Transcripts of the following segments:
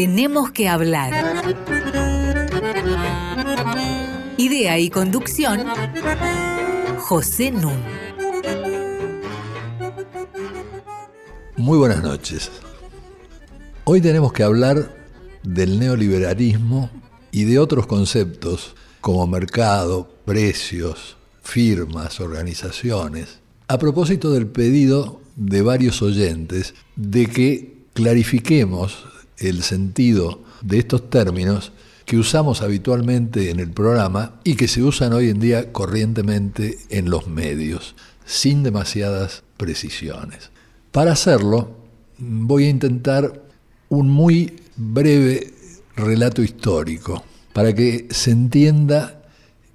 tenemos que hablar. Idea y conducción, José Nun. Muy buenas noches. Hoy tenemos que hablar del neoliberalismo y de otros conceptos como mercado, precios, firmas, organizaciones, a propósito del pedido de varios oyentes de que clarifiquemos el sentido de estos términos que usamos habitualmente en el programa y que se usan hoy en día corrientemente en los medios, sin demasiadas precisiones. Para hacerlo, voy a intentar un muy breve relato histórico para que se entienda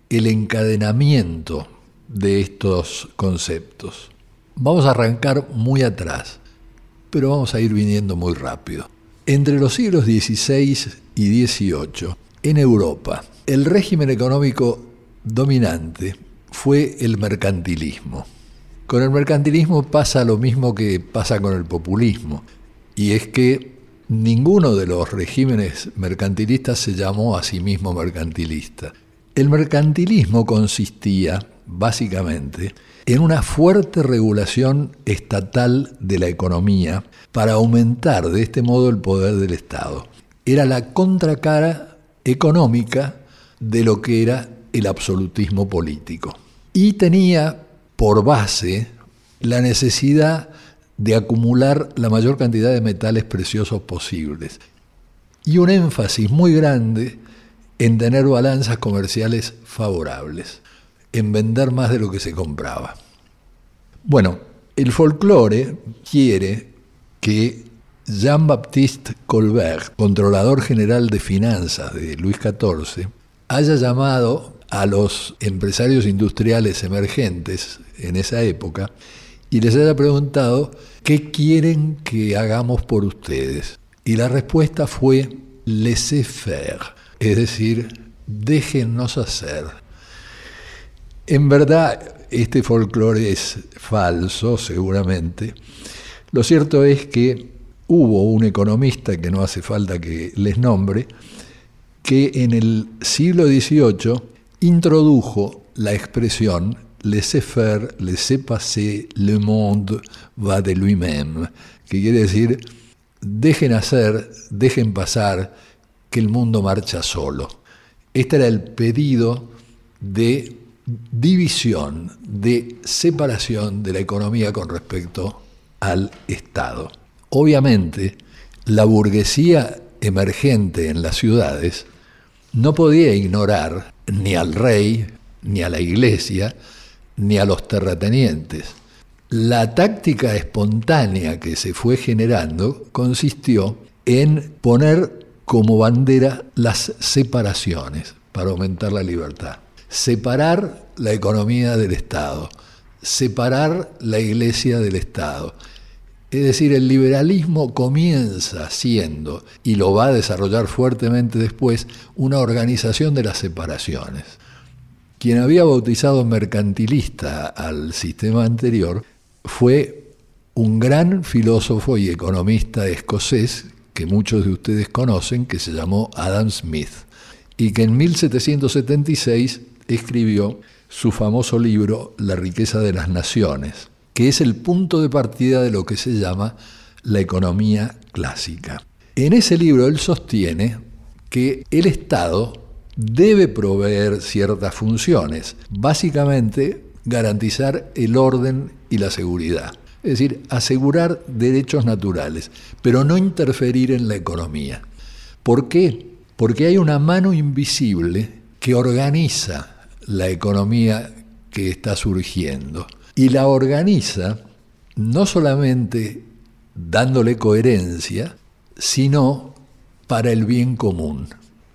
el encadenamiento de estos conceptos. Vamos a arrancar muy atrás, pero vamos a ir viniendo muy rápido. Entre los siglos XVI y XVIII, en Europa, el régimen económico dominante fue el mercantilismo. Con el mercantilismo pasa lo mismo que pasa con el populismo, y es que ninguno de los regímenes mercantilistas se llamó a sí mismo mercantilista. El mercantilismo consistía, básicamente, en una fuerte regulación estatal de la economía para aumentar de este modo el poder del Estado. Era la contracara económica de lo que era el absolutismo político. Y tenía por base la necesidad de acumular la mayor cantidad de metales preciosos posibles. Y un énfasis muy grande en tener balanzas comerciales favorables, en vender más de lo que se compraba. Bueno, el folclore quiere que Jean-Baptiste Colbert, controlador general de finanzas de Luis XIV, haya llamado a los empresarios industriales emergentes en esa época y les haya preguntado qué quieren que hagamos por ustedes. Y la respuesta fue laissez-faire, es decir, déjennos hacer. En verdad, este folclore es falso, seguramente. Lo cierto es que hubo un economista, que no hace falta que les nombre, que en el siglo XVIII introdujo la expresión laissez-faire, laissez-passer, le monde va de lui-même, que quiere decir, dejen hacer, dejen pasar, que el mundo marcha solo. Este era el pedido de división, de separación de la economía con respecto al Estado. Obviamente, la burguesía emergente en las ciudades no podía ignorar ni al rey, ni a la iglesia, ni a los terratenientes. La táctica espontánea que se fue generando consistió en poner como bandera las separaciones para aumentar la libertad. Separar la economía del Estado, separar la iglesia del Estado. Es decir, el liberalismo comienza siendo, y lo va a desarrollar fuertemente después, una organización de las separaciones. Quien había bautizado mercantilista al sistema anterior fue un gran filósofo y economista escocés que muchos de ustedes conocen, que se llamó Adam Smith, y que en 1776 escribió su famoso libro La riqueza de las naciones, que es el punto de partida de lo que se llama la economía clásica. En ese libro él sostiene que el Estado debe proveer ciertas funciones, básicamente garantizar el orden y la seguridad, es decir, asegurar derechos naturales, pero no interferir en la economía. ¿Por qué? Porque hay una mano invisible que organiza la economía que está surgiendo y la organiza no solamente dándole coherencia, sino para el bien común.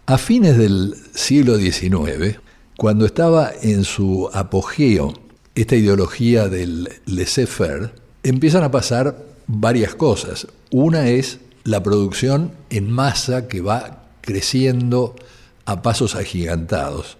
A fines del siglo XIX, cuando estaba en su apogeo esta ideología del laissez-faire, empiezan a pasar varias cosas. Una es la producción en masa que va creciendo a pasos agigantados.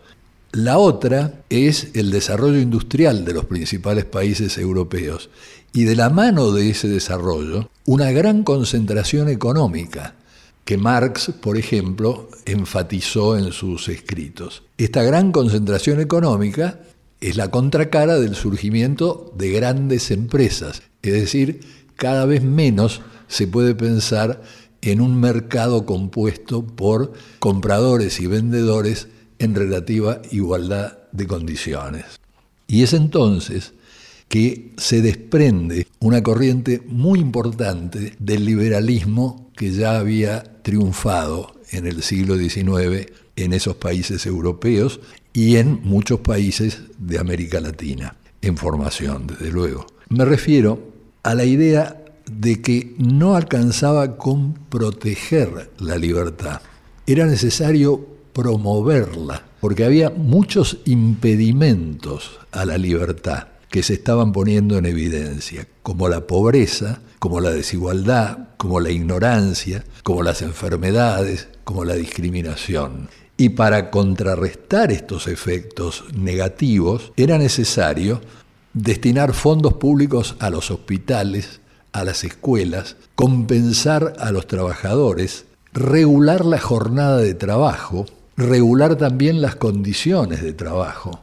La otra es el desarrollo industrial de los principales países europeos y de la mano de ese desarrollo una gran concentración económica que Marx, por ejemplo, enfatizó en sus escritos. Esta gran concentración económica es la contracara del surgimiento de grandes empresas, es decir, cada vez menos se puede pensar en un mercado compuesto por compradores y vendedores en relativa igualdad de condiciones. Y es entonces que se desprende una corriente muy importante del liberalismo que ya había triunfado en el siglo XIX en esos países europeos y en muchos países de América Latina, en formación, desde luego. Me refiero a la idea de que no alcanzaba con proteger la libertad, era necesario promoverla, porque había muchos impedimentos a la libertad que se estaban poniendo en evidencia, como la pobreza, como la desigualdad, como la ignorancia, como las enfermedades, como la discriminación. Y para contrarrestar estos efectos negativos era necesario destinar fondos públicos a los hospitales, a las escuelas, compensar a los trabajadores, regular la jornada de trabajo, regular también las condiciones de trabajo.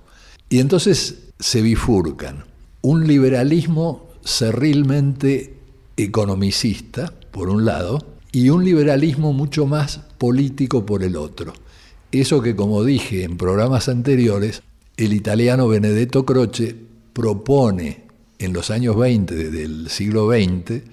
Y entonces se bifurcan un liberalismo cerrilmente economicista, por un lado, y un liberalismo mucho más político por el otro. Eso que, como dije en programas anteriores, el italiano Benedetto Croce propone en los años 20 del siglo XX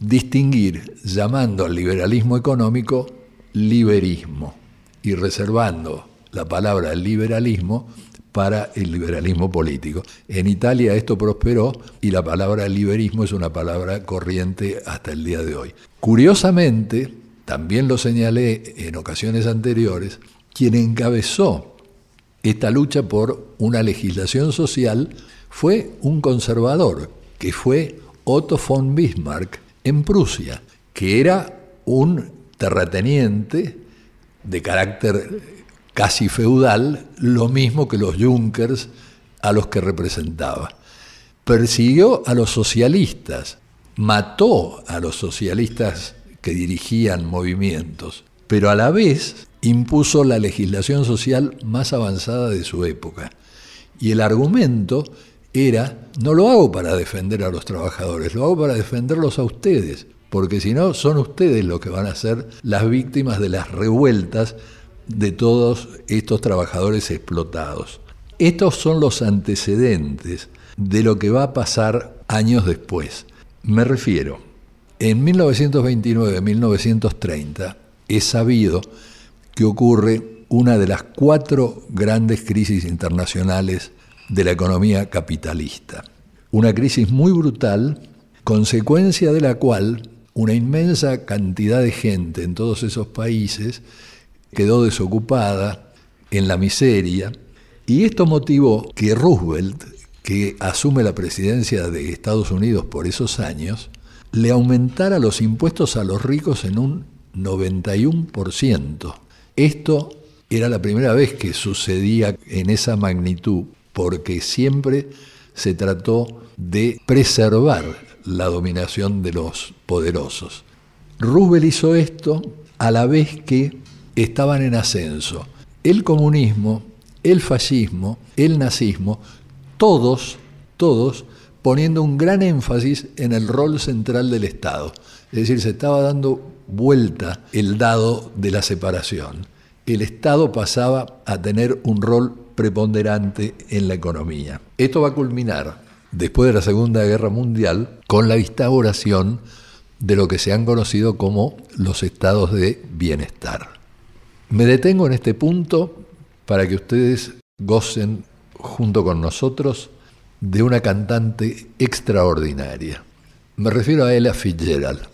distinguir, llamando al liberalismo económico liberismo y reservando la palabra liberalismo para el liberalismo político. En Italia esto prosperó y la palabra liberismo es una palabra corriente hasta el día de hoy. Curiosamente, también lo señalé en ocasiones anteriores, quien encabezó esta lucha por una legislación social fue un conservador, que fue Otto von Bismarck en Prusia, que era un terrateniente de carácter casi feudal, lo mismo que los Junkers a los que representaba. Persiguió a los socialistas, mató a los socialistas que dirigían movimientos, pero a la vez impuso la legislación social más avanzada de su época. Y el argumento era, no lo hago para defender a los trabajadores, lo hago para defenderlos a ustedes, porque si no, son ustedes los que van a ser las víctimas de las revueltas de todos estos trabajadores explotados. Estos son los antecedentes de lo que va a pasar años después. Me refiero, en 1929-1930 es sabido que ocurre una de las cuatro grandes crisis internacionales de la economía capitalista. Una crisis muy brutal, consecuencia de la cual una inmensa cantidad de gente en todos esos países quedó desocupada, en la miseria, y esto motivó que Roosevelt, que asume la presidencia de Estados Unidos por esos años, le aumentara los impuestos a los ricos en un 91%. Esto era la primera vez que sucedía en esa magnitud, porque siempre se trató de preservar la dominación de los poderosos. Roosevelt hizo esto a la vez que estaban en ascenso. El comunismo, el fascismo, el nazismo, todos, todos poniendo un gran énfasis en el rol central del Estado. Es decir, se estaba dando vuelta el dado de la separación. El Estado pasaba a tener un rol preponderante en la economía. Esto va a culminar después de la Segunda Guerra Mundial con la instauración de lo que se han conocido como los estados de bienestar. Me detengo en este punto para que ustedes gocen junto con nosotros de una cantante extraordinaria. Me refiero a Ella Fitzgerald.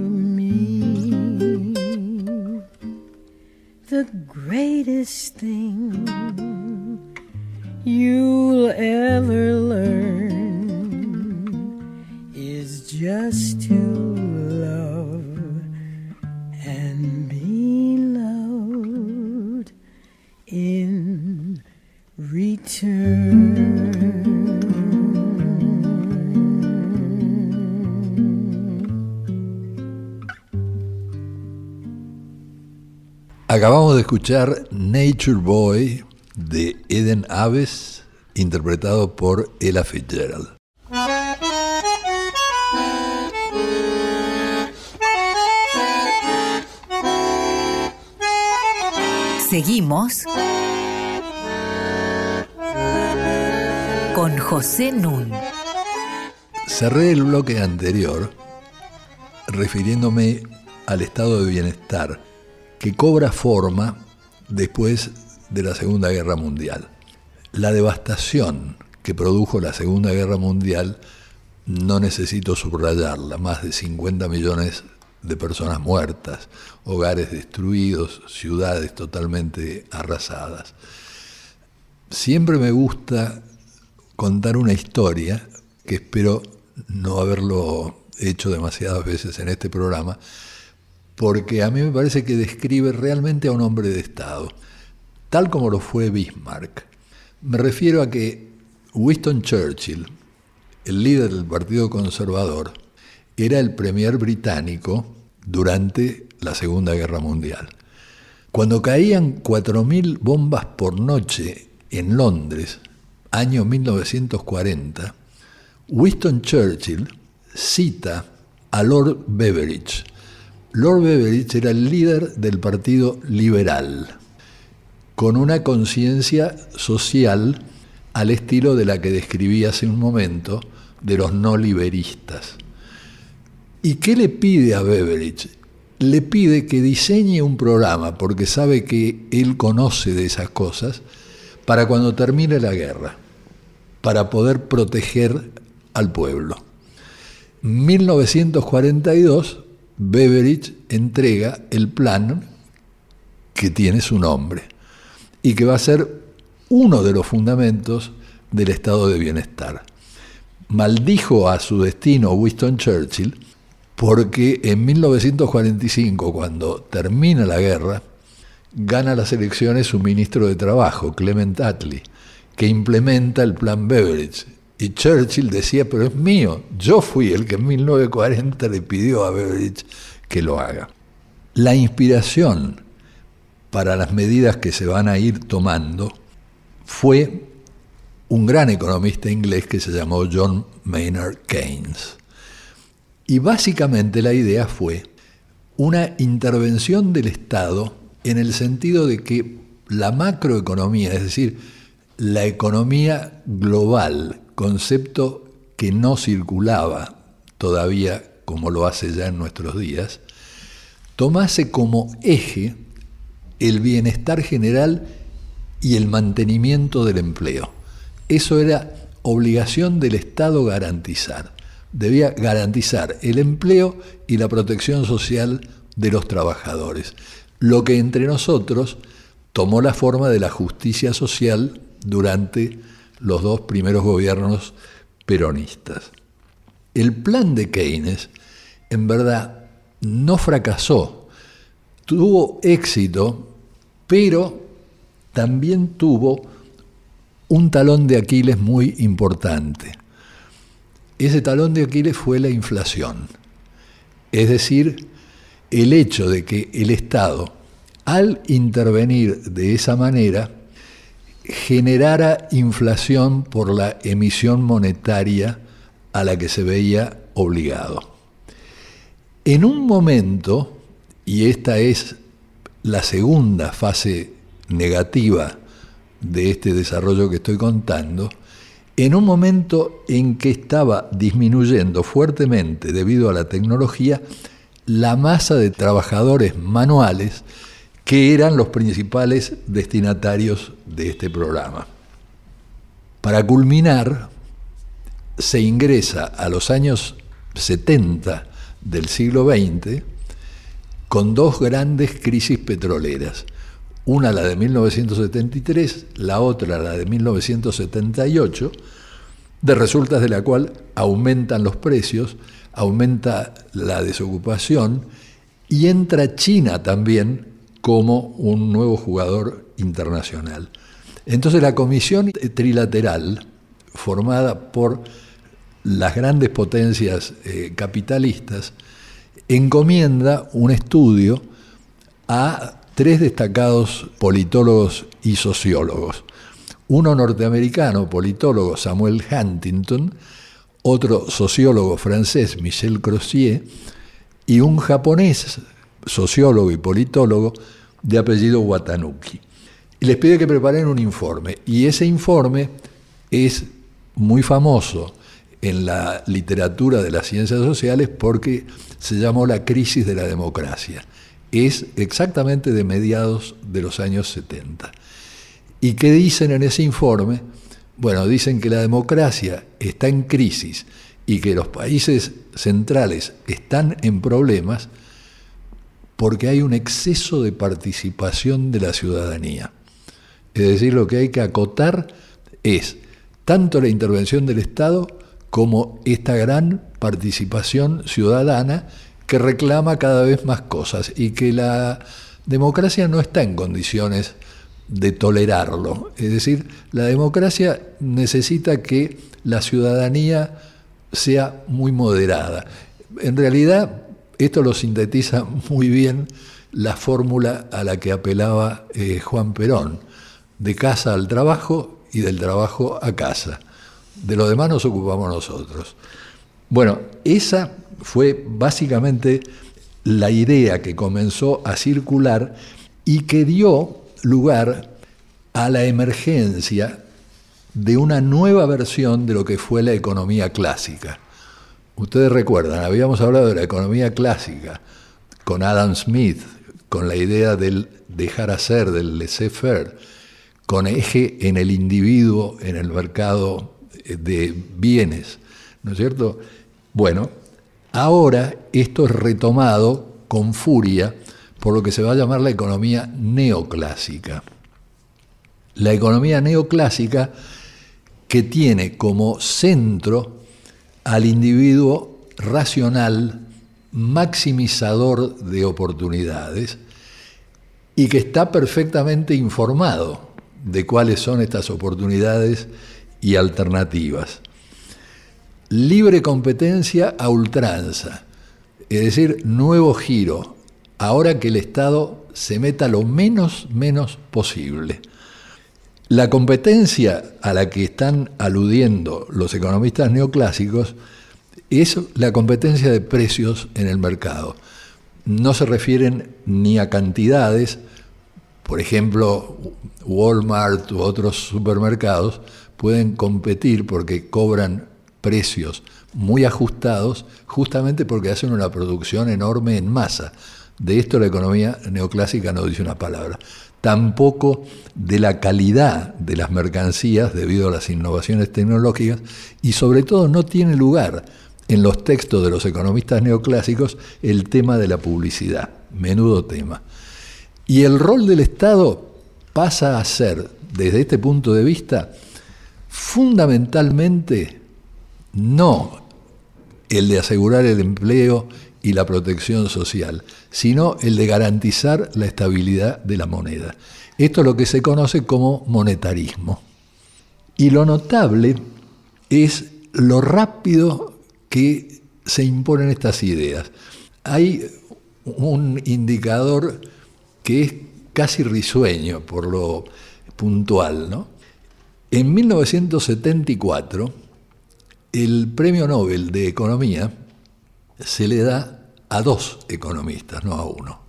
Acabamos de escuchar Nature Boy de Eden Aves, interpretado por Ella Fitzgerald. Seguimos con José Nun. Cerré el bloque anterior refiriéndome al estado de bienestar que cobra forma después de la Segunda Guerra Mundial. La devastación que produjo la Segunda Guerra Mundial no necesito subrayarla, más de 50 millones de personas muertas, hogares destruidos, ciudades totalmente arrasadas. Siempre me gusta contar una historia, que espero no haberlo hecho demasiadas veces en este programa, porque a mí me parece que describe realmente a un hombre de Estado, tal como lo fue Bismarck. Me refiero a que Winston Churchill, el líder del Partido Conservador, era el premier británico durante la Segunda Guerra Mundial. Cuando caían 4.000 bombas por noche en Londres, año 1940, Winston Churchill cita a Lord Beveridge. Lord Beveridge era el líder del Partido Liberal, con una conciencia social al estilo de la que describí hace un momento de los no liberistas. ¿Y qué le pide a Beveridge? Le pide que diseñe un programa, porque sabe que él conoce de esas cosas, para cuando termine la guerra, para poder proteger al pueblo. 1942, Beveridge entrega el plan que tiene su nombre y que va a ser uno de los fundamentos del estado de bienestar. Maldijo a su destino Winston Churchill porque en 1945, cuando termina la guerra, gana las elecciones su ministro de Trabajo, Clement Attlee, que implementa el plan Beveridge. Y Churchill decía, pero es mío, yo fui el que en 1940 le pidió a Beveridge que lo haga. La inspiración para las medidas que se van a ir tomando fue un gran economista inglés que se llamó John Maynard Keynes. Y básicamente la idea fue una intervención del Estado en el sentido de que la macroeconomía, es decir, la economía global, concepto que no circulaba todavía como lo hace ya en nuestros días, tomase como eje el bienestar general y el mantenimiento del empleo. Eso era obligación del Estado garantizar debía garantizar el empleo y la protección social de los trabajadores, lo que entre nosotros tomó la forma de la justicia social durante los dos primeros gobiernos peronistas. El plan de Keynes, en verdad, no fracasó, tuvo éxito, pero también tuvo un talón de Aquiles muy importante. Ese talón de Aquiles fue la inflación. Es decir, el hecho de que el Estado, al intervenir de esa manera, generara inflación por la emisión monetaria a la que se veía obligado. En un momento, y esta es la segunda fase negativa de este desarrollo que estoy contando, en un momento en que estaba disminuyendo fuertemente debido a la tecnología la masa de trabajadores manuales que eran los principales destinatarios de este programa. Para culminar, se ingresa a los años 70 del siglo XX con dos grandes crisis petroleras. Una la de 1973, la otra la de 1978, de resultas de la cual aumentan los precios, aumenta la desocupación y entra China también como un nuevo jugador internacional. Entonces la comisión trilateral, formada por las grandes potencias eh, capitalistas, encomienda un estudio a tres destacados politólogos y sociólogos. Uno norteamericano, politólogo Samuel Huntington, otro sociólogo francés, Michel Crozier, y un japonés, sociólogo y politólogo, de apellido Watanuki. Y les pide que preparen un informe, y ese informe es muy famoso en la literatura de las ciencias sociales porque se llamó la crisis de la democracia. Es exactamente de mediados de los años 70. ¿Y qué dicen en ese informe? Bueno, dicen que la democracia está en crisis y que los países centrales están en problemas porque hay un exceso de participación de la ciudadanía. Es decir, lo que hay que acotar es tanto la intervención del Estado como esta gran participación ciudadana que reclama cada vez más cosas y que la democracia no está en condiciones de tolerarlo. Es decir, la democracia necesita que la ciudadanía sea muy moderada. En realidad, esto lo sintetiza muy bien la fórmula a la que apelaba eh, Juan Perón, de casa al trabajo y del trabajo a casa. De lo demás nos ocupamos nosotros. Bueno, esa fue básicamente la idea que comenzó a circular y que dio lugar a la emergencia de una nueva versión de lo que fue la economía clásica. Ustedes recuerdan, habíamos hablado de la economía clásica con Adam Smith, con la idea del dejar hacer, del laissez-faire, con eje en el individuo, en el mercado de bienes, ¿no es cierto? Bueno, ahora esto es retomado con furia por lo que se va a llamar la economía neoclásica. La economía neoclásica que tiene como centro al individuo racional, maximizador de oportunidades y que está perfectamente informado de cuáles son estas oportunidades y alternativas. Libre competencia a ultranza, es decir, nuevo giro, ahora que el Estado se meta lo menos, menos posible. La competencia a la que están aludiendo los economistas neoclásicos es la competencia de precios en el mercado. No se refieren ni a cantidades, por ejemplo, Walmart u otros supermercados pueden competir porque cobran precios muy ajustados justamente porque hacen una producción enorme en masa. De esto la economía neoclásica no dice una palabra. Tampoco de la calidad de las mercancías debido a las innovaciones tecnológicas y sobre todo no tiene lugar en los textos de los economistas neoclásicos el tema de la publicidad, menudo tema. Y el rol del Estado pasa a ser, desde este punto de vista, fundamentalmente no el de asegurar el empleo y la protección social, sino el de garantizar la estabilidad de la moneda. Esto es lo que se conoce como monetarismo. Y lo notable es lo rápido que se imponen estas ideas. Hay un indicador que es casi risueño por lo puntual. ¿no? En 1974, el premio Nobel de Economía se le da a dos economistas, no a uno.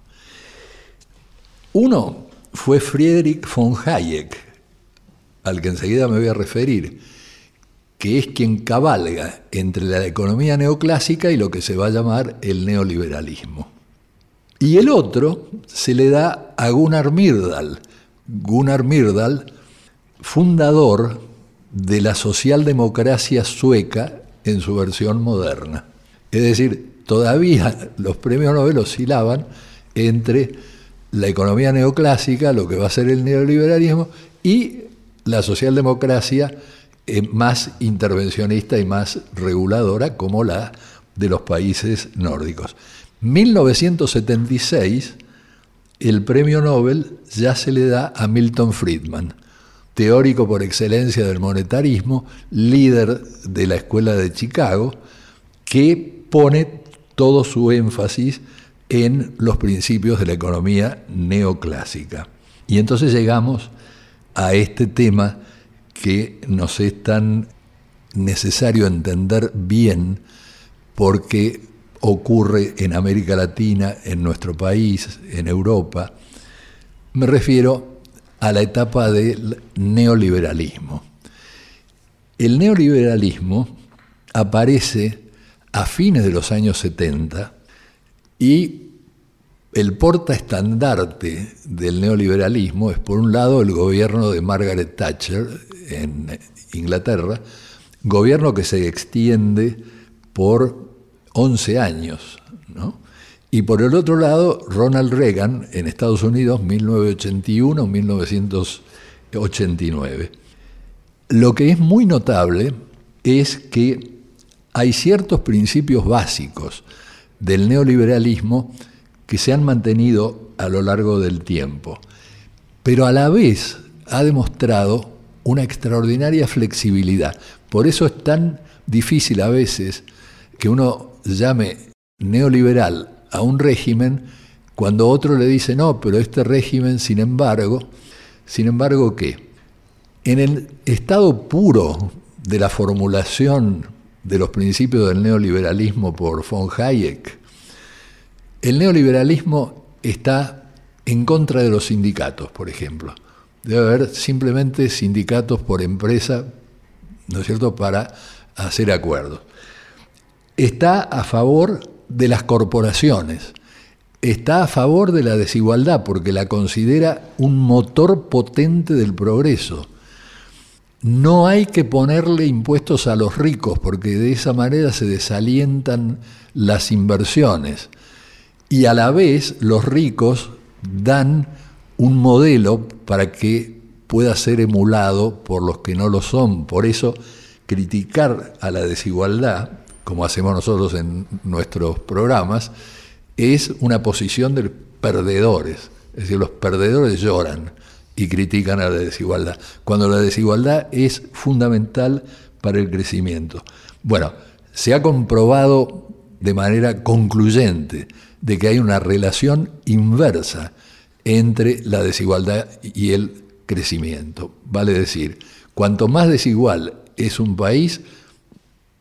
Uno fue Friedrich von Hayek, al que enseguida me voy a referir, que es quien cabalga entre la economía neoclásica y lo que se va a llamar el neoliberalismo. Y el otro se le da a Gunnar Myrdal. Gunnar Myrdal, fundador de la socialdemocracia sueca en su versión moderna. Es decir, todavía los premios Nobel oscilaban entre la economía neoclásica, lo que va a ser el neoliberalismo, y la socialdemocracia eh, más intervencionista y más reguladora como la de los países nórdicos. 1976, el premio Nobel ya se le da a Milton Friedman, teórico por excelencia del monetarismo, líder de la Escuela de Chicago, que pone todo su énfasis en los principios de la economía neoclásica. Y entonces llegamos a este tema que nos es tan necesario entender bien porque ocurre en América Latina, en nuestro país, en Europa. Me refiero a la etapa del neoliberalismo. El neoliberalismo aparece a fines de los años 70 y el portaestandarte del neoliberalismo es, por un lado, el gobierno de Margaret Thatcher en Inglaterra, gobierno que se extiende por 11 años. ¿no? Y por el otro lado, Ronald Reagan en Estados Unidos, 1981-1989. Lo que es muy notable es que hay ciertos principios básicos del neoliberalismo que se han mantenido a lo largo del tiempo, pero a la vez ha demostrado una extraordinaria flexibilidad. Por eso es tan difícil a veces que uno llame neoliberal a un régimen cuando otro le dice, no, pero este régimen, sin embargo, sin embargo, ¿qué? En el estado puro de la formulación de los principios del neoliberalismo por von Hayek, el neoliberalismo está en contra de los sindicatos, por ejemplo. Debe haber simplemente sindicatos por empresa, ¿no es cierto?, para hacer acuerdos está a favor de las corporaciones, está a favor de la desigualdad porque la considera un motor potente del progreso. No hay que ponerle impuestos a los ricos porque de esa manera se desalientan las inversiones. Y a la vez los ricos dan un modelo para que pueda ser emulado por los que no lo son. Por eso criticar a la desigualdad como hacemos nosotros en nuestros programas, es una posición de perdedores. Es decir, los perdedores lloran y critican a la desigualdad, cuando la desigualdad es fundamental para el crecimiento. Bueno, se ha comprobado de manera concluyente de que hay una relación inversa entre la desigualdad y el crecimiento. Vale decir, cuanto más desigual es un país,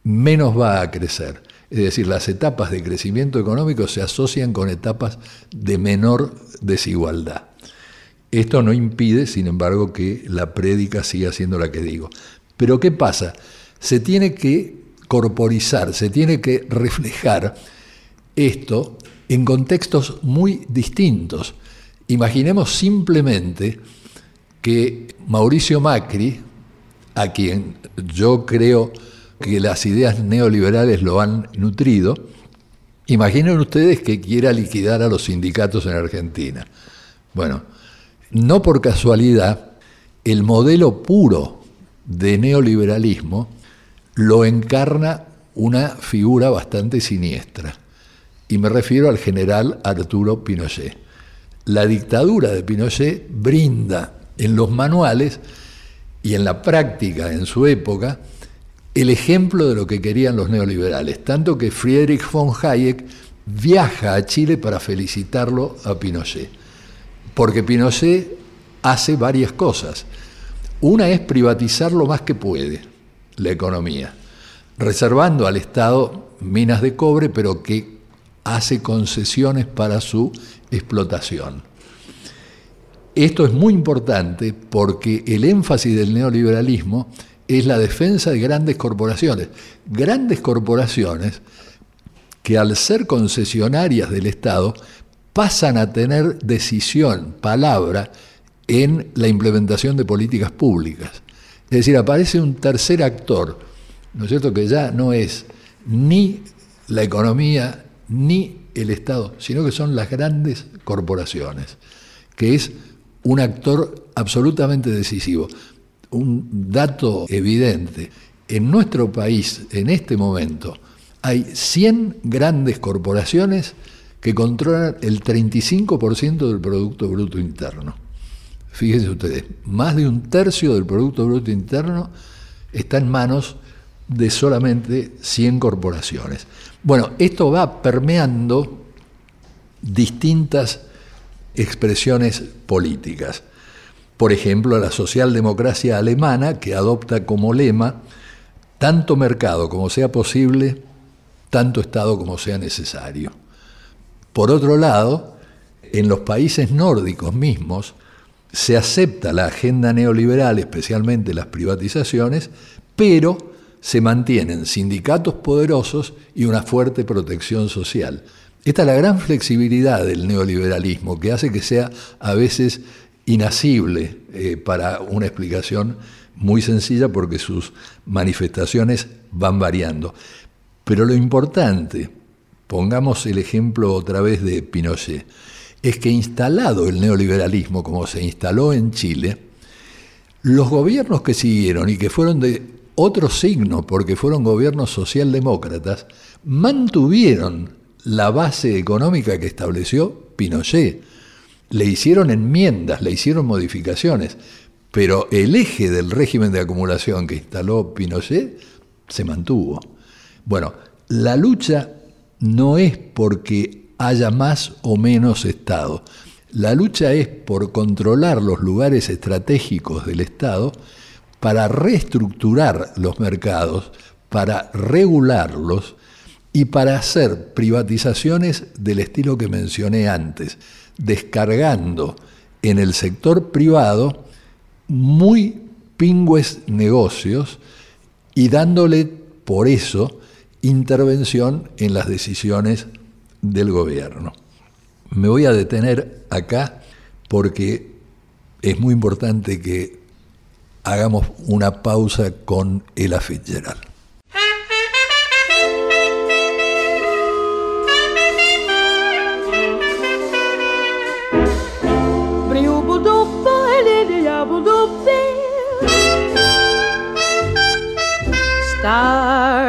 menos va a crecer. Es decir, las etapas de crecimiento económico se asocian con etapas de menor desigualdad. Esto no impide, sin embargo, que la prédica siga siendo la que digo. Pero ¿qué pasa? Se tiene que corporizar, se tiene que reflejar esto en contextos muy distintos. Imaginemos simplemente que Mauricio Macri, a quien yo creo que las ideas neoliberales lo han nutrido, imaginen ustedes que quiera liquidar a los sindicatos en Argentina. Bueno, no por casualidad, el modelo puro de neoliberalismo lo encarna una figura bastante siniestra. y me refiero al general Arturo Pinochet. La dictadura de Pinochet brinda en los manuales y en la práctica en su época el ejemplo de lo que querían los neoliberales, tanto que Friedrich von Hayek viaja a Chile para felicitarlo a Pinochet, porque Pinochet hace varias cosas. Una es privatizar lo más que puede la economía, reservando al Estado minas de cobre, pero que hace concesiones para su explotación. Esto es muy importante porque el énfasis del neoliberalismo es la defensa de grandes corporaciones. Grandes corporaciones que al ser concesionarias del Estado pasan a tener decisión, palabra, en la implementación de políticas públicas. Es decir, aparece un tercer actor, ¿no es cierto?, que ya no es ni la economía ni el Estado, sino que son las grandes corporaciones, que es un actor absolutamente decisivo. Un dato evidente, en nuestro país, en este momento, hay 100 grandes corporaciones que controlan el 35% del Producto Bruto Interno. Fíjense ustedes, más de un tercio del Producto Bruto Interno está en manos de solamente 100 corporaciones. Bueno, esto va permeando distintas expresiones políticas. Por ejemplo, la socialdemocracia alemana, que adopta como lema tanto mercado como sea posible, tanto Estado como sea necesario. Por otro lado, en los países nórdicos mismos se acepta la agenda neoliberal, especialmente las privatizaciones, pero se mantienen sindicatos poderosos y una fuerte protección social. Esta es la gran flexibilidad del neoliberalismo, que hace que sea a veces inasible eh, para una explicación muy sencilla porque sus manifestaciones van variando. Pero lo importante, pongamos el ejemplo otra vez de Pinochet, es que instalado el neoliberalismo como se instaló en Chile, los gobiernos que siguieron y que fueron de otro signo, porque fueron gobiernos socialdemócratas, mantuvieron la base económica que estableció Pinochet. Le hicieron enmiendas, le hicieron modificaciones, pero el eje del régimen de acumulación que instaló Pinochet se mantuvo. Bueno, la lucha no es porque haya más o menos Estado. La lucha es por controlar los lugares estratégicos del Estado para reestructurar los mercados, para regularlos y para hacer privatizaciones del estilo que mencioné antes, descargando en el sector privado muy pingües negocios y dándole por eso intervención en las decisiones del gobierno. Me voy a detener acá porque es muy importante que hagamos una pausa con el Fitzgerald.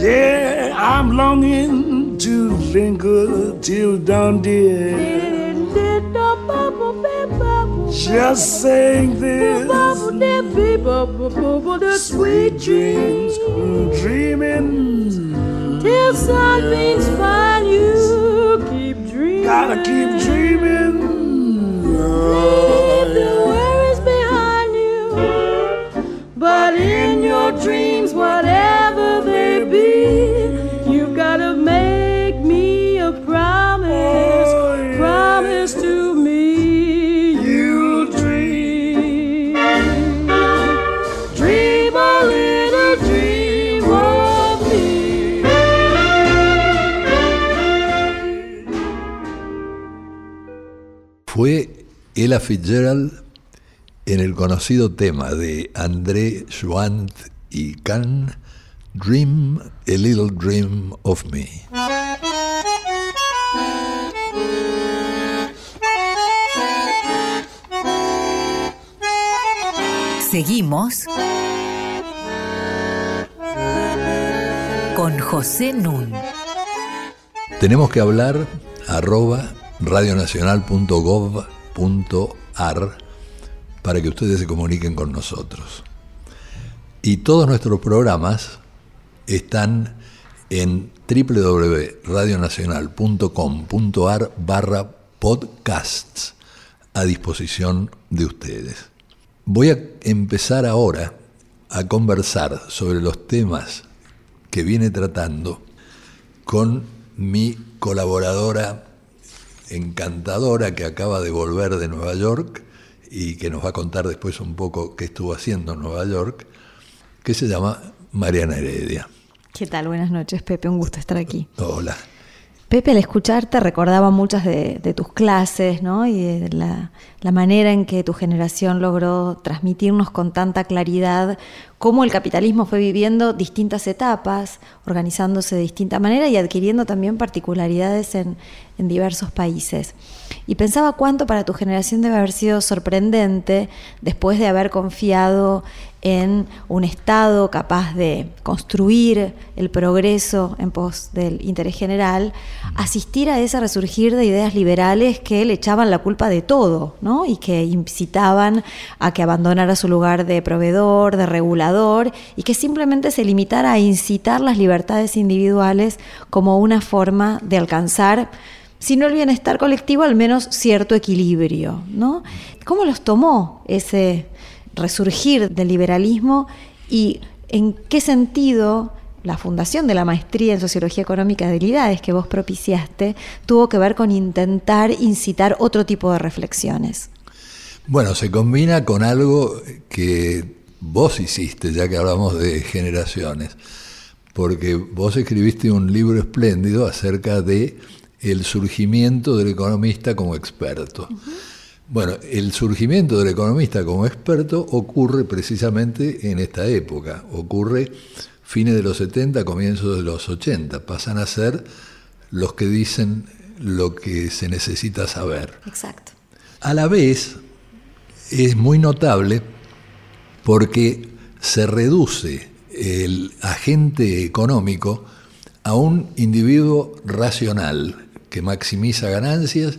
Yeah, I'm longing to linger till dawn, dear. Just saying this. The sweet dreams, dreaming. Till something's find you, keep dreaming. Gotta keep dreaming. Leave the worries behind you. But in whatever they be, you've gotta make me a promise. Oh, yeah. Promise to me you'll dream. Dream a little dream of me. Fue Ella Fitzgerald en el conocido tema de André Schwant y Kahn, Dream a Little Dream of Me. Seguimos con José Nun. Tenemos que hablar arroba radionacional.gov.ar para que ustedes se comuniquen con nosotros. Y todos nuestros programas están en www.radionacional.com.ar barra podcasts a disposición de ustedes. Voy a empezar ahora a conversar sobre los temas que viene tratando con mi colaboradora encantadora que acaba de volver de Nueva York y que nos va a contar después un poco qué estuvo haciendo en Nueva York, que se llama Mariana Heredia. ¿Qué tal? Buenas noches, Pepe. Un gusto estar aquí. Hola. Pepe, al escucharte recordaba muchas de, de tus clases, ¿no? Y de la, la manera en que tu generación logró transmitirnos con tanta claridad cómo el capitalismo fue viviendo distintas etapas, organizándose de distinta manera y adquiriendo también particularidades en, en diversos países. Y pensaba cuánto para tu generación debe haber sido sorprendente después de haber confiado en un Estado capaz de construir el progreso en pos del interés general, asistir a ese resurgir de ideas liberales que le echaban la culpa de todo, ¿no? Y que incitaban a que abandonara su lugar de proveedor, de regulador, y que simplemente se limitara a incitar las libertades individuales como una forma de alcanzar si no el bienestar colectivo, al menos cierto equilibrio. ¿no? ¿Cómo los tomó ese resurgir del liberalismo y en qué sentido la fundación de la maestría en Sociología Económica de Habilidades que vos propiciaste tuvo que ver con intentar incitar otro tipo de reflexiones? Bueno, se combina con algo que vos hiciste, ya que hablamos de generaciones, porque vos escribiste un libro espléndido acerca de el surgimiento del economista como experto. Bueno, el surgimiento del economista como experto ocurre precisamente en esta época, ocurre fines de los 70, comienzos de los 80, pasan a ser los que dicen lo que se necesita saber. Exacto. A la vez, es muy notable porque se reduce el agente económico a un individuo racional que maximiza ganancias,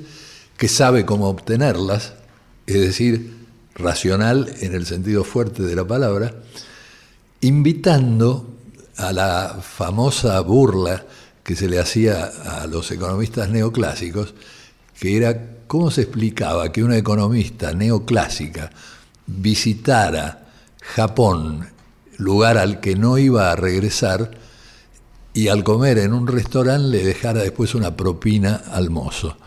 que sabe cómo obtenerlas, es decir, racional en el sentido fuerte de la palabra, invitando a la famosa burla que se le hacía a los economistas neoclásicos, que era cómo se explicaba que una economista neoclásica visitara Japón, lugar al que no iba a regresar, y al comer en un restaurante le dejara después una propina al mozo.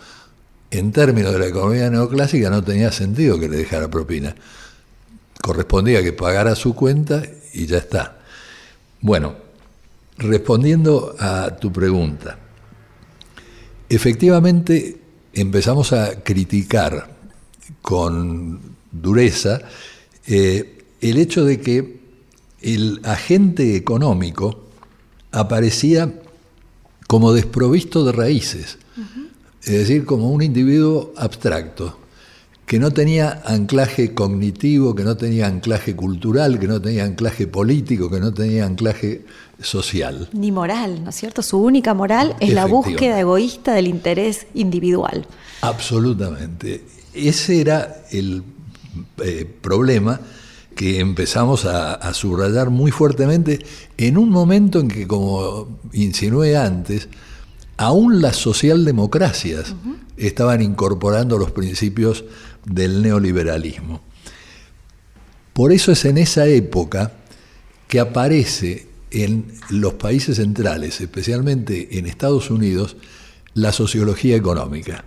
En términos de la economía neoclásica no tenía sentido que le dejara propina. Correspondía que pagara su cuenta y ya está. Bueno, respondiendo a tu pregunta, efectivamente empezamos a criticar con dureza eh, el hecho de que el agente económico aparecía como desprovisto de raíces, es decir, como un individuo abstracto, que no tenía anclaje cognitivo, que no tenía anclaje cultural, que no tenía anclaje político, que no tenía anclaje social. Ni moral, ¿no es cierto? Su única moral es la búsqueda egoísta del interés individual. Absolutamente. Ese era el eh, problema que empezamos a, subrayar muy fuertemente en un momento en que, como insinué antes, aún las socialdemocracias estaban incorporando los principios del neoliberalismo. Por eso es en esa época que aparece en los países centrales, especialmente en Estados Unidos, la sociología económica.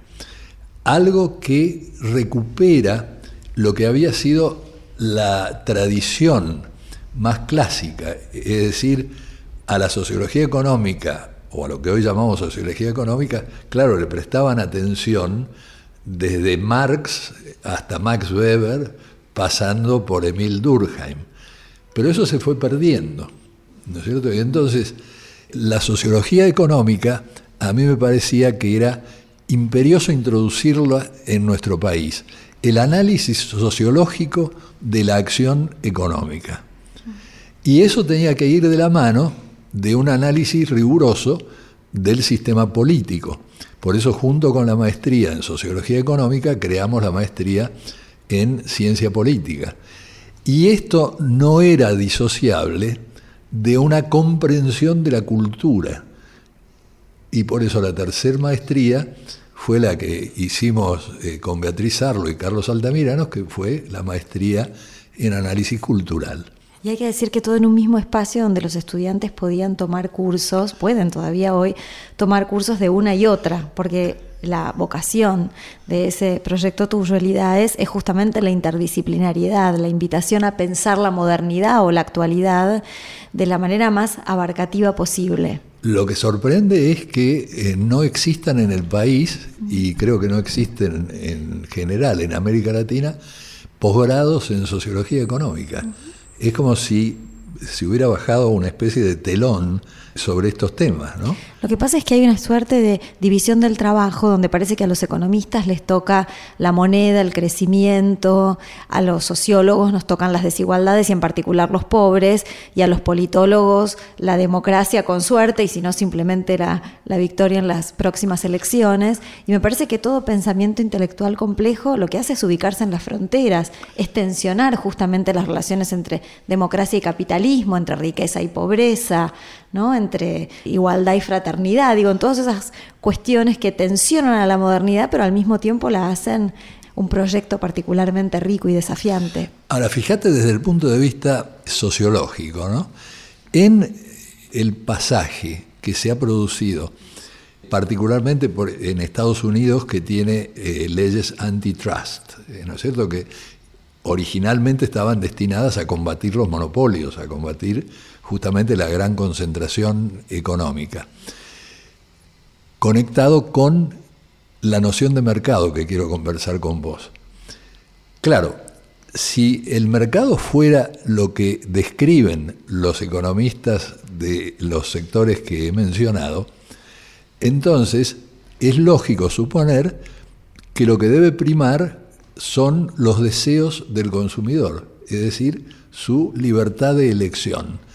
Algo que recupera lo que había sido la tradición más clásica, es decir, a la sociología económica, o a lo que hoy llamamos sociología económica, claro, le prestaban atención desde Marx hasta Max Weber, pasando por Emil Durkheim. Pero eso se fue perdiendo, ¿no es cierto? Y entonces, la sociología económica a mí me parecía que era imperioso introducirla en nuestro país el análisis sociológico de la acción económica. Y eso tenía que ir de la mano de un análisis riguroso del sistema político. Por eso junto con la maestría en sociología económica creamos la maestría en ciencia política. Y esto no era disociable de una comprensión de la cultura. Y por eso la tercera maestría fue la que hicimos eh, con Beatriz Arlo y Carlos Altamiranos, que fue la maestría en análisis cultural. Y hay que decir que todo en un mismo espacio donde los estudiantes podían tomar cursos, pueden todavía hoy tomar cursos de una y otra, porque la vocación de ese proyecto Tus Realidades es justamente la interdisciplinariedad, la invitación a pensar la modernidad o la actualidad de la manera más abarcativa posible. Lo que sorprende es que eh, no existan en el país, y creo que no existen en general en América Latina, posgrados en sociología económica. Es como si se hubiera bajado una especie de telón sobre estos temas, ¿no? Lo que pasa es que hay una suerte de división del trabajo donde parece que a los economistas les toca la moneda, el crecimiento, a los sociólogos nos tocan las desigualdades y en particular los pobres, y a los politólogos la democracia con suerte y si no simplemente la, la victoria en las próximas elecciones. Y me parece que todo pensamiento intelectual complejo lo que hace es ubicarse en las fronteras, es tensionar justamente las relaciones entre democracia y capitalismo, entre riqueza y pobreza, entre igualdad y fraternidad, digo, en todas esas cuestiones que tensionan a la modernidad, pero al mismo tiempo la hacen un proyecto particularmente rico y desafiante. Ahora, fíjate desde el punto de vista sociológico, ¿no? En el pasaje que se ha producido, particularmente en Estados Unidos, que tiene eh, leyes antitrust, eh, ¿no es cierto? Que originalmente estaban destinadas a combatir los monopolios, a combatir justamente la gran concentración económica, conectado con la noción de mercado que quiero conversar con vos. Claro, si el mercado fuera lo que describen los economistas de los sectores que he mencionado, entonces es lógico suponer que lo que debe primar son los deseos del consumidor, es decir, su libertad de elección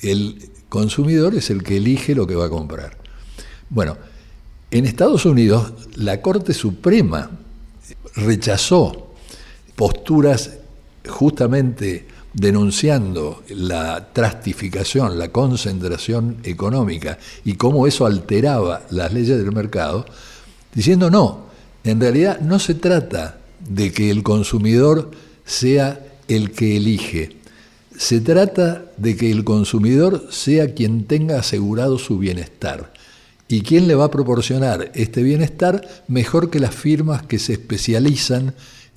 el consumidor es el que elige lo que va a comprar. Bueno, en Estados Unidos la Corte Suprema rechazó posturas justamente denunciando la trastificación, la concentración económica y cómo eso alteraba las leyes del mercado, diciendo no, en realidad no se trata de que el consumidor sea el que elige, se trata de que el consumidor sea quien tenga asegurado su bienestar ¿Y quién le va a proporcionar este bienestar mejor que las firmas que se especializan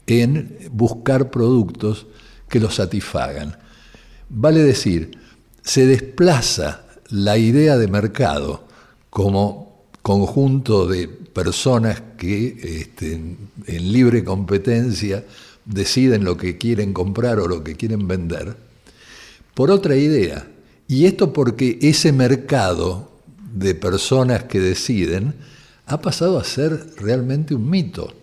en buscar productos que los satisfagan? Vale decir, se desplaza la idea de mercado como conjunto de personas que este, en libre competencia deciden lo que quieren comprar o lo que quieren vender, por otra idea. Y esto porque ese mercado de personas que deciden ha pasado a ser realmente un mito,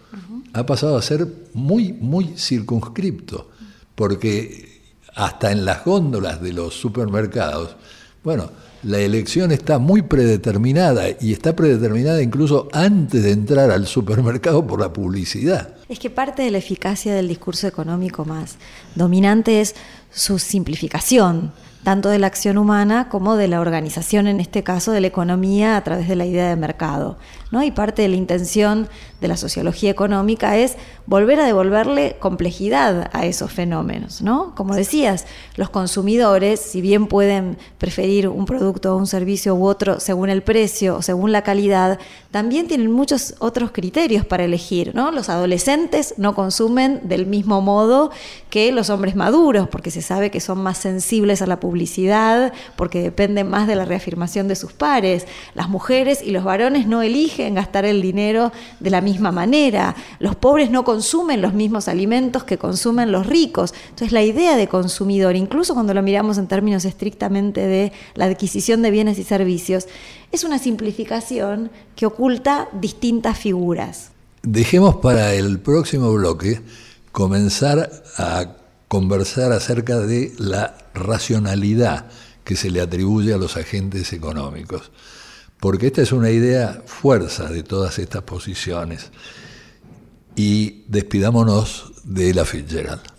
ha pasado a ser muy, muy circunscripto, porque hasta en las góndolas de los supermercados, bueno, la elección está muy predeterminada y está predeterminada incluso antes de entrar al supermercado por la publicidad. Es que parte de la eficacia del discurso económico más dominante es su simplificación tanto de la acción humana como de la organización, en este caso de la economía, a través de la idea de mercado. ¿No? Y parte de la intención de la sociología económica es volver a devolverle complejidad a esos fenómenos. ¿no? Como decías, los consumidores, si bien pueden preferir un producto o un servicio u otro según el precio o según la calidad, también tienen muchos otros criterios para elegir. ¿no? Los adolescentes no consumen del mismo modo que los hombres maduros, porque se sabe que son más sensibles a la publicidad, porque dependen más de la reafirmación de sus pares. Las mujeres y los varones no eligen gastar el dinero de la misma manera. Los pobres no consumen los mismos alimentos que consumen los ricos. Entonces la idea de consumidor, incluso cuando lo miramos en términos estrictamente de la adquisición de bienes y servicios, es una simplificación que oculta distintas figuras. Dejemos para el próximo bloque comenzar a conversar acerca de la racionalidad que se le atribuye a los agentes económicos, porque esta es una idea fuerza de todas estas posiciones. Y despidámonos de la Fitzgerald.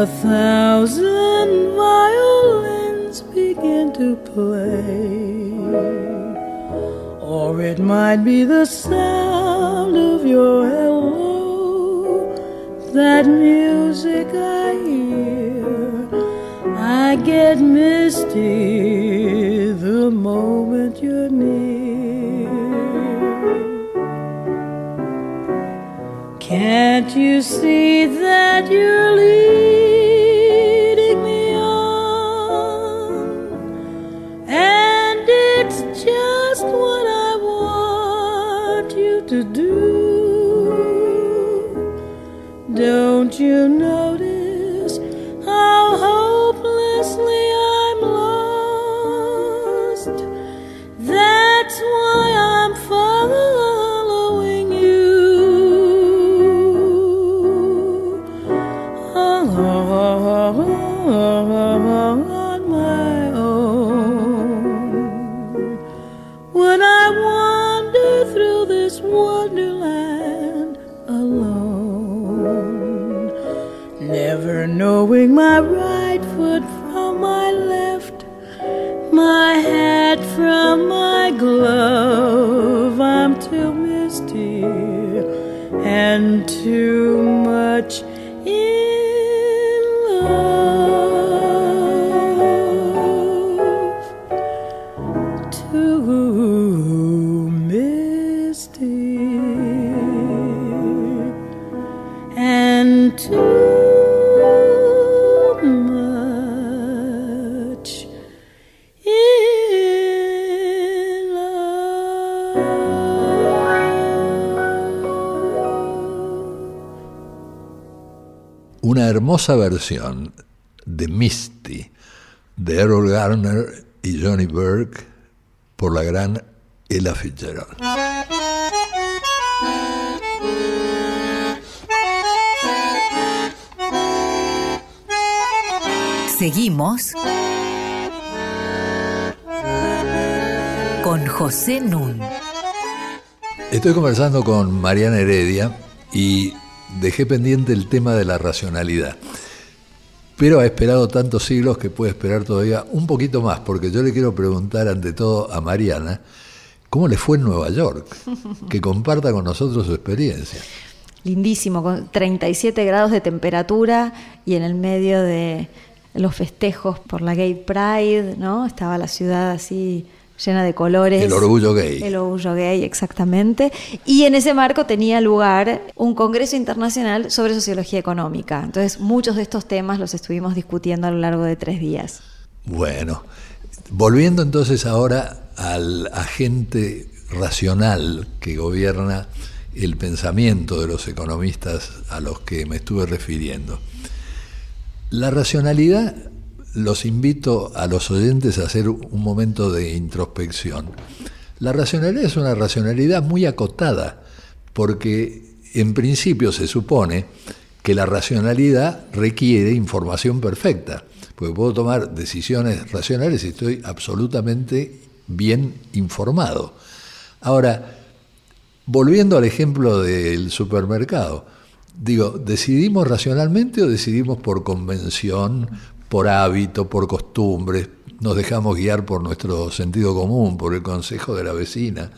a thousand violins begin to play, or it might be the sound of your hello, that music I hear. I get misty the moment you're near. Can't you see that you're leaving? Una hermosa versión de Misty, de Errol Garner y Johnny Burke, por la gran Ella Fitzgerald. Seguimos con José Nun. Estoy conversando con Mariana Heredia y dejé pendiente el tema de la racionalidad. Pero ha esperado tantos siglos que puede esperar todavía un poquito más, porque yo le quiero preguntar ante todo a Mariana cómo le fue en Nueva York, que comparta con nosotros su experiencia. Lindísimo, con 37 grados de temperatura y en el medio de los festejos por la Gay Pride, ¿no? Estaba la ciudad así llena de colores. El orgullo gay. El orgullo gay, exactamente. Y en ese marco tenía lugar un congreso internacional sobre sociología económica. Entonces, muchos de estos temas los estuvimos discutiendo a lo largo de tres días. Bueno, volviendo entonces ahora al agente racional que gobierna el pensamiento de los economistas a los que me estuve refiriendo. La racionalidad los invito a los oyentes a hacer un momento de introspección. La racionalidad es una racionalidad muy acotada, porque en principio se supone que la racionalidad requiere información perfecta, porque puedo tomar decisiones racionales si estoy absolutamente bien informado. Ahora, volviendo al ejemplo del supermercado, digo, ¿decidimos racionalmente o decidimos por convención, por hábito, por costumbre, nos dejamos guiar por nuestro sentido común, por el consejo de la vecina.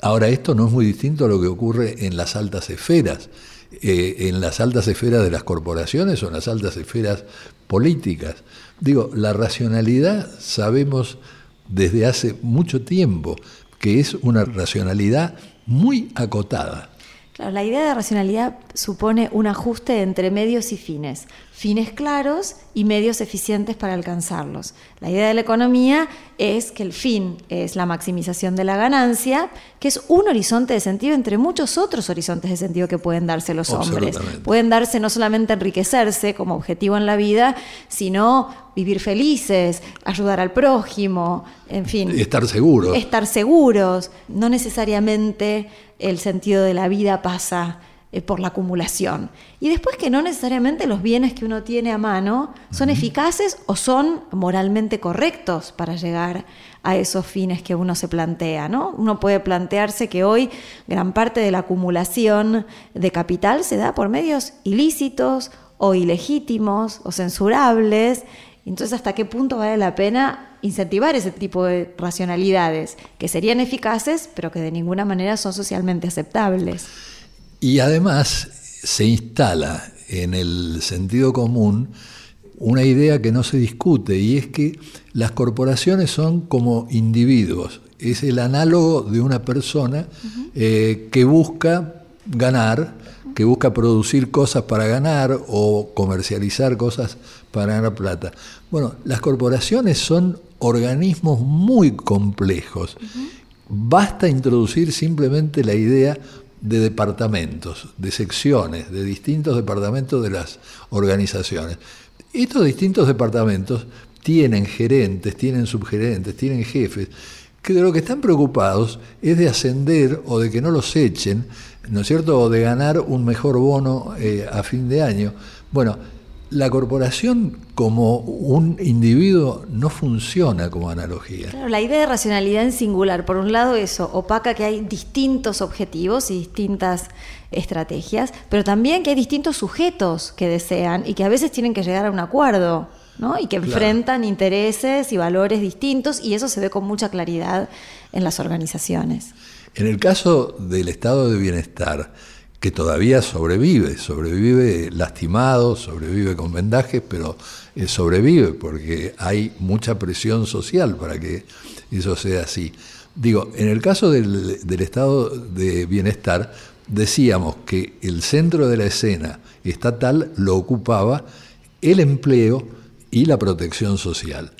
Ahora, esto no es muy distinto a lo que ocurre en las altas esferas, eh, en las altas esferas de las corporaciones o en las altas esferas políticas. Digo, la racionalidad sabemos desde hace mucho tiempo que es una racionalidad muy acotada. Claro, la idea de racionalidad supone un ajuste entre medios y fines, fines claros y medios eficientes para alcanzarlos. La idea de la economía es que el fin es la maximización de la ganancia, que es un horizonte de sentido entre muchos otros horizontes de sentido que pueden darse los hombres. Pueden darse no solamente enriquecerse como objetivo en la vida, sino vivir felices, ayudar al prójimo, en fin. Estar seguros. Estar seguros. No necesariamente el sentido de la vida pasa eh, por la acumulación. Y después que no necesariamente los bienes que uno tiene a mano son eficaces o son moralmente correctos para llegar a esos fines que uno se plantea. ¿no? Uno puede plantearse que hoy gran parte de la acumulación de capital se da por medios ilícitos o ilegítimos o censurables entonces, ¿hasta qué punto vale la pena incentivar ese tipo de racionalidades que serían eficaces, pero que de ninguna manera son socialmente aceptables? Y además se instala en el sentido común una idea que no se discute y es que las corporaciones son como individuos, es el análogo de una persona eh, que busca ganar, que busca producir cosas para ganar o comercializar cosas para ganar plata. Bueno, las corporaciones son organismos muy complejos. Basta introducir simplemente la idea de departamentos, de secciones, de distintos departamentos de las organizaciones. Estos distintos departamentos tienen gerentes, tienen subgerentes, tienen jefes, que de lo que están preocupados es de ascender o de que no los echen, ¿no es cierto?, o de ganar un mejor bono eh, a fin de año. Bueno, la corporación como un individuo no funciona como analogía. Claro, la idea de racionalidad en singular, por un lado eso, opaca que hay distintos objetivos y distintas estrategias, pero también que hay distintos sujetos que desean y que a veces tienen que llegar a un acuerdo. ¿no? y que enfrentan intereses y valores distintos y eso se ve con mucha claridad en las organizaciones. En el caso del estado de bienestar, que todavía sobrevive, sobrevive lastimado, sobrevive con vendajes, pero eh, sobrevive porque hay mucha presión social para que eso sea así. Digo, en el caso del, estado de bienestar, decíamos que el centro de la escena estatal lo ocupaba el empleo y la protección social.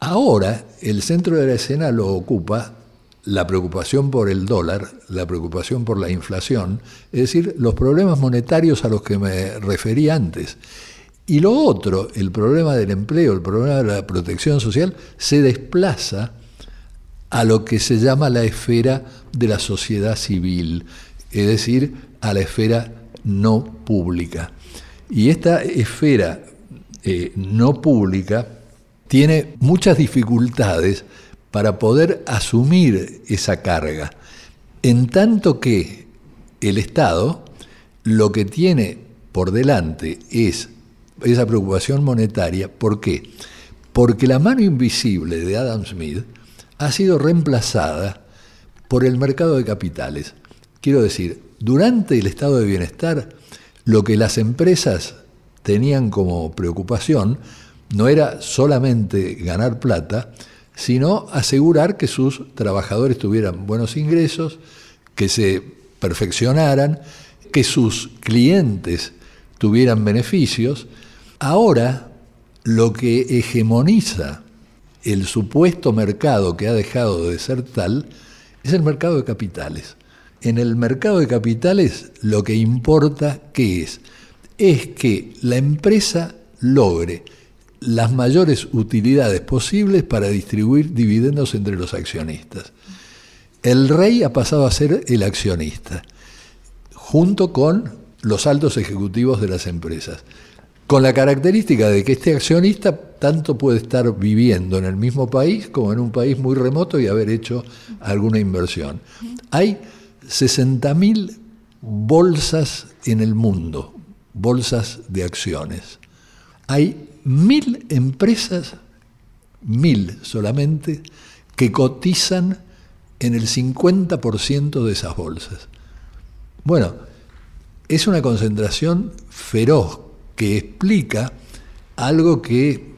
Ahora el centro de la escena lo ocupa la preocupación por el dólar, la preocupación por la inflación, es decir, los problemas monetarios a los que me referí antes. Y lo otro, el problema del empleo, el problema de la protección social, se desplaza a lo que se llama la esfera de la sociedad civil, es decir, a la esfera no pública. Y esta esfera eh, no pública tiene muchas dificultades para poder asumir esa carga, en tanto que el Estado lo que tiene por delante es esa preocupación monetaria. ¿Por qué? Porque la mano invisible de Adam Smith ha sido reemplazada por el mercado de capitales. Quiero decir, durante el estado de bienestar, lo que las empresas tenían como preocupación no era solamente ganar plata, sino asegurar que sus trabajadores tuvieran buenos ingresos, que se perfeccionaran, que sus clientes tuvieran beneficios. Ahora, lo que hegemoniza el supuesto mercado que ha dejado de ser tal es el mercado de capitales. En el mercado de capitales lo que importa, ¿qué es? Es que la empresa logre las mayores utilidades posibles para distribuir dividendos entre los accionistas. El rey ha pasado a ser el accionista, junto con los altos ejecutivos de las empresas con la característica de que este accionista tanto puede estar viviendo en el mismo país como en un país muy remoto y haber hecho alguna inversión. Hay 60.000 bolsas en el mundo, bolsas de acciones. Hay mil empresas, mil solamente, que cotizan en el 50% de esas bolsas. Bueno, es una concentración feroz que explica algo que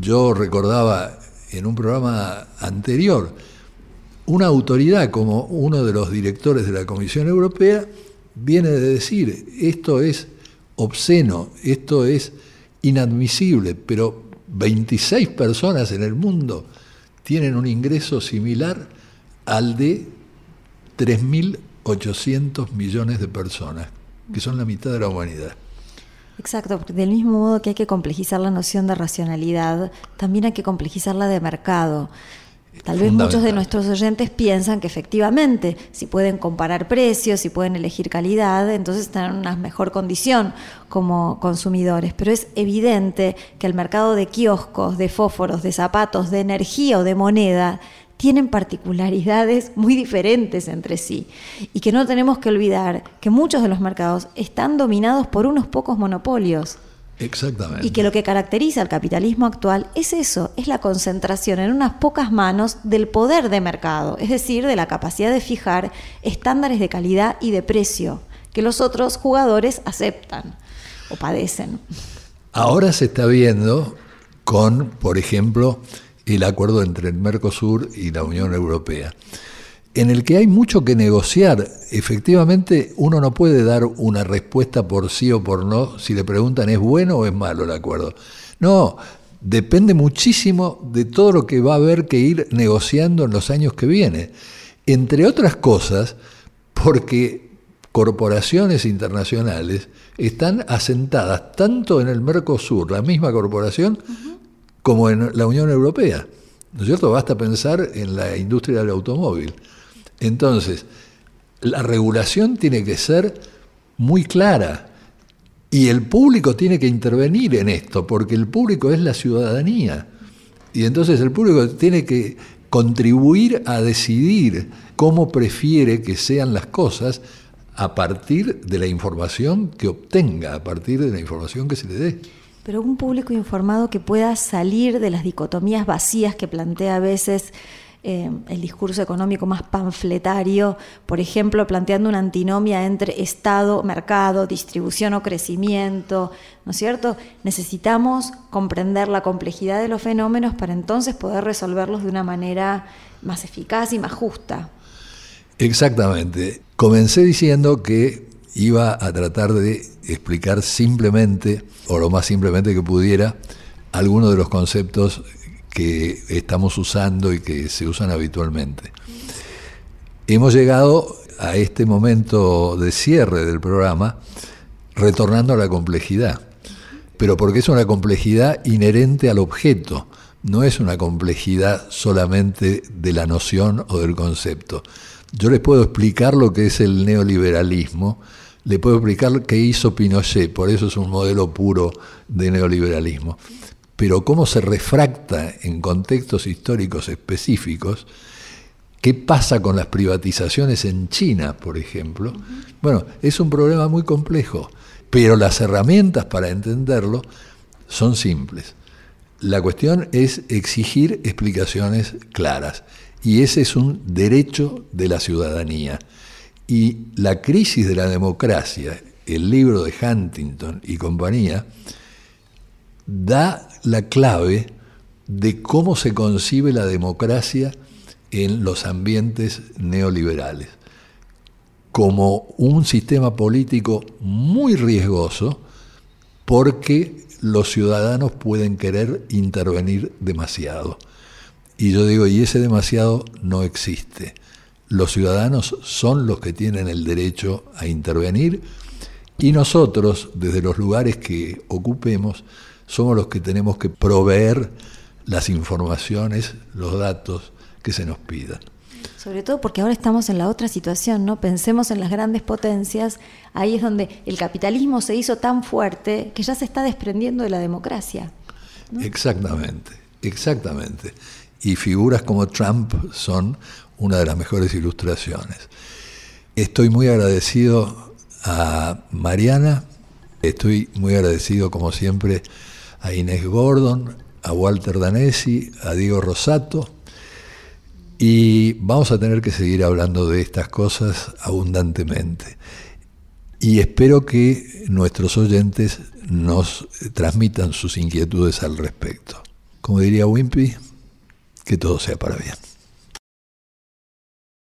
yo recordaba en un programa anterior. Una autoridad como uno de los directores de la Comisión Europea viene de decir, esto es obsceno, esto es inadmisible, pero 26 personas en el mundo tienen un ingreso similar al de 3.800 millones de personas, que son la mitad de la humanidad. Exacto, porque del mismo modo que hay que complejizar la noción de racionalidad, también hay que complejizarla de mercado. Tal vez muchos de nuestros oyentes piensan que efectivamente, si pueden comparar precios, si pueden elegir calidad, entonces están en una mejor condición como consumidores. Pero es evidente que el mercado de kioscos, de fósforos, de zapatos, de energía o de moneda tienen particularidades muy diferentes entre sí y que no tenemos que olvidar que muchos de los mercados están dominados por unos pocos monopolios. Exactamente. Y que lo que caracteriza al capitalismo actual es eso, es la concentración en unas pocas manos del poder de mercado, es decir, de la capacidad de fijar estándares de calidad y de precio que los otros jugadores aceptan o padecen. Ahora se está viendo con, por ejemplo, el acuerdo entre el Mercosur y la Unión Europea, en el que hay mucho que negociar. Efectivamente, uno no puede dar una respuesta por sí o por no si le preguntan es bueno o es malo el acuerdo. No, depende muchísimo de todo lo que va a haber que ir negociando en los años que vienen. Entre otras cosas, porque corporaciones internacionales están asentadas tanto en el Mercosur, la misma corporación, como en la Unión Europea. ¿No es cierto? Basta pensar en la industria del automóvil. Entonces, la regulación tiene que ser muy clara y el público tiene que intervenir en esto, porque el público es la ciudadanía. Y entonces el público tiene que contribuir a decidir cómo prefiere que sean las cosas a partir de la información que obtenga, a partir de la información que se le dé pero un público informado que pueda salir de las dicotomías vacías que plantea a veces eh, el discurso económico más panfletario, por ejemplo, planteando una antinomia entre Estado, mercado, distribución o crecimiento, ¿no es cierto? Necesitamos comprender la complejidad de los fenómenos para entonces poder resolverlos de una manera más eficaz y más justa. Exactamente. Comencé diciendo que iba a tratar de explicar simplemente, o lo más simplemente que pudiera, algunos de los conceptos que estamos usando y que se usan habitualmente. Hemos llegado a este momento de cierre del programa retornando a la complejidad. pero porque es una complejidad inherente al objeto, no es una complejidad solamente de la noción o del concepto. Yo les puedo explicar lo que es el neoliberalismo, le puedo explicar qué hizo Pinochet, por eso es un modelo puro de neoliberalismo. Pero cómo se refracta en contextos históricos específicos, qué pasa con las privatizaciones en China, por ejemplo, bueno, es un problema muy complejo, pero las herramientas para entenderlo son simples. La cuestión es exigir explicaciones claras y ese es un derecho de la ciudadanía. Y la crisis de la democracia, el libro de Huntington y compañía, da la clave de cómo se concibe la democracia en los ambientes neoliberales, como un sistema político muy riesgoso porque los ciudadanos pueden querer intervenir demasiado. Y yo digo, y ese demasiado no existe. Los ciudadanos son los que tienen el derecho a intervenir y nosotros, desde los lugares que ocupemos, somos los que tenemos que proveer las informaciones, los datos que se nos pidan. Sobre todo porque ahora estamos en la otra situación, ¿no? Pensemos en las grandes potencias, ahí es donde el capitalismo se hizo tan fuerte que ya se está desprendiendo de la democracia. Exactamente, exactamente. Y figuras como Trump son una de las mejores ilustraciones. Estoy muy agradecido a Mariana, estoy muy agradecido como siempre a Inés Gordon, a Walter Danesi, a Diego Rosato, y vamos a tener que seguir hablando de estas cosas abundantemente. Y espero que nuestros oyentes nos transmitan sus inquietudes al respecto. Como diría Wimpy, que todo sea para bien.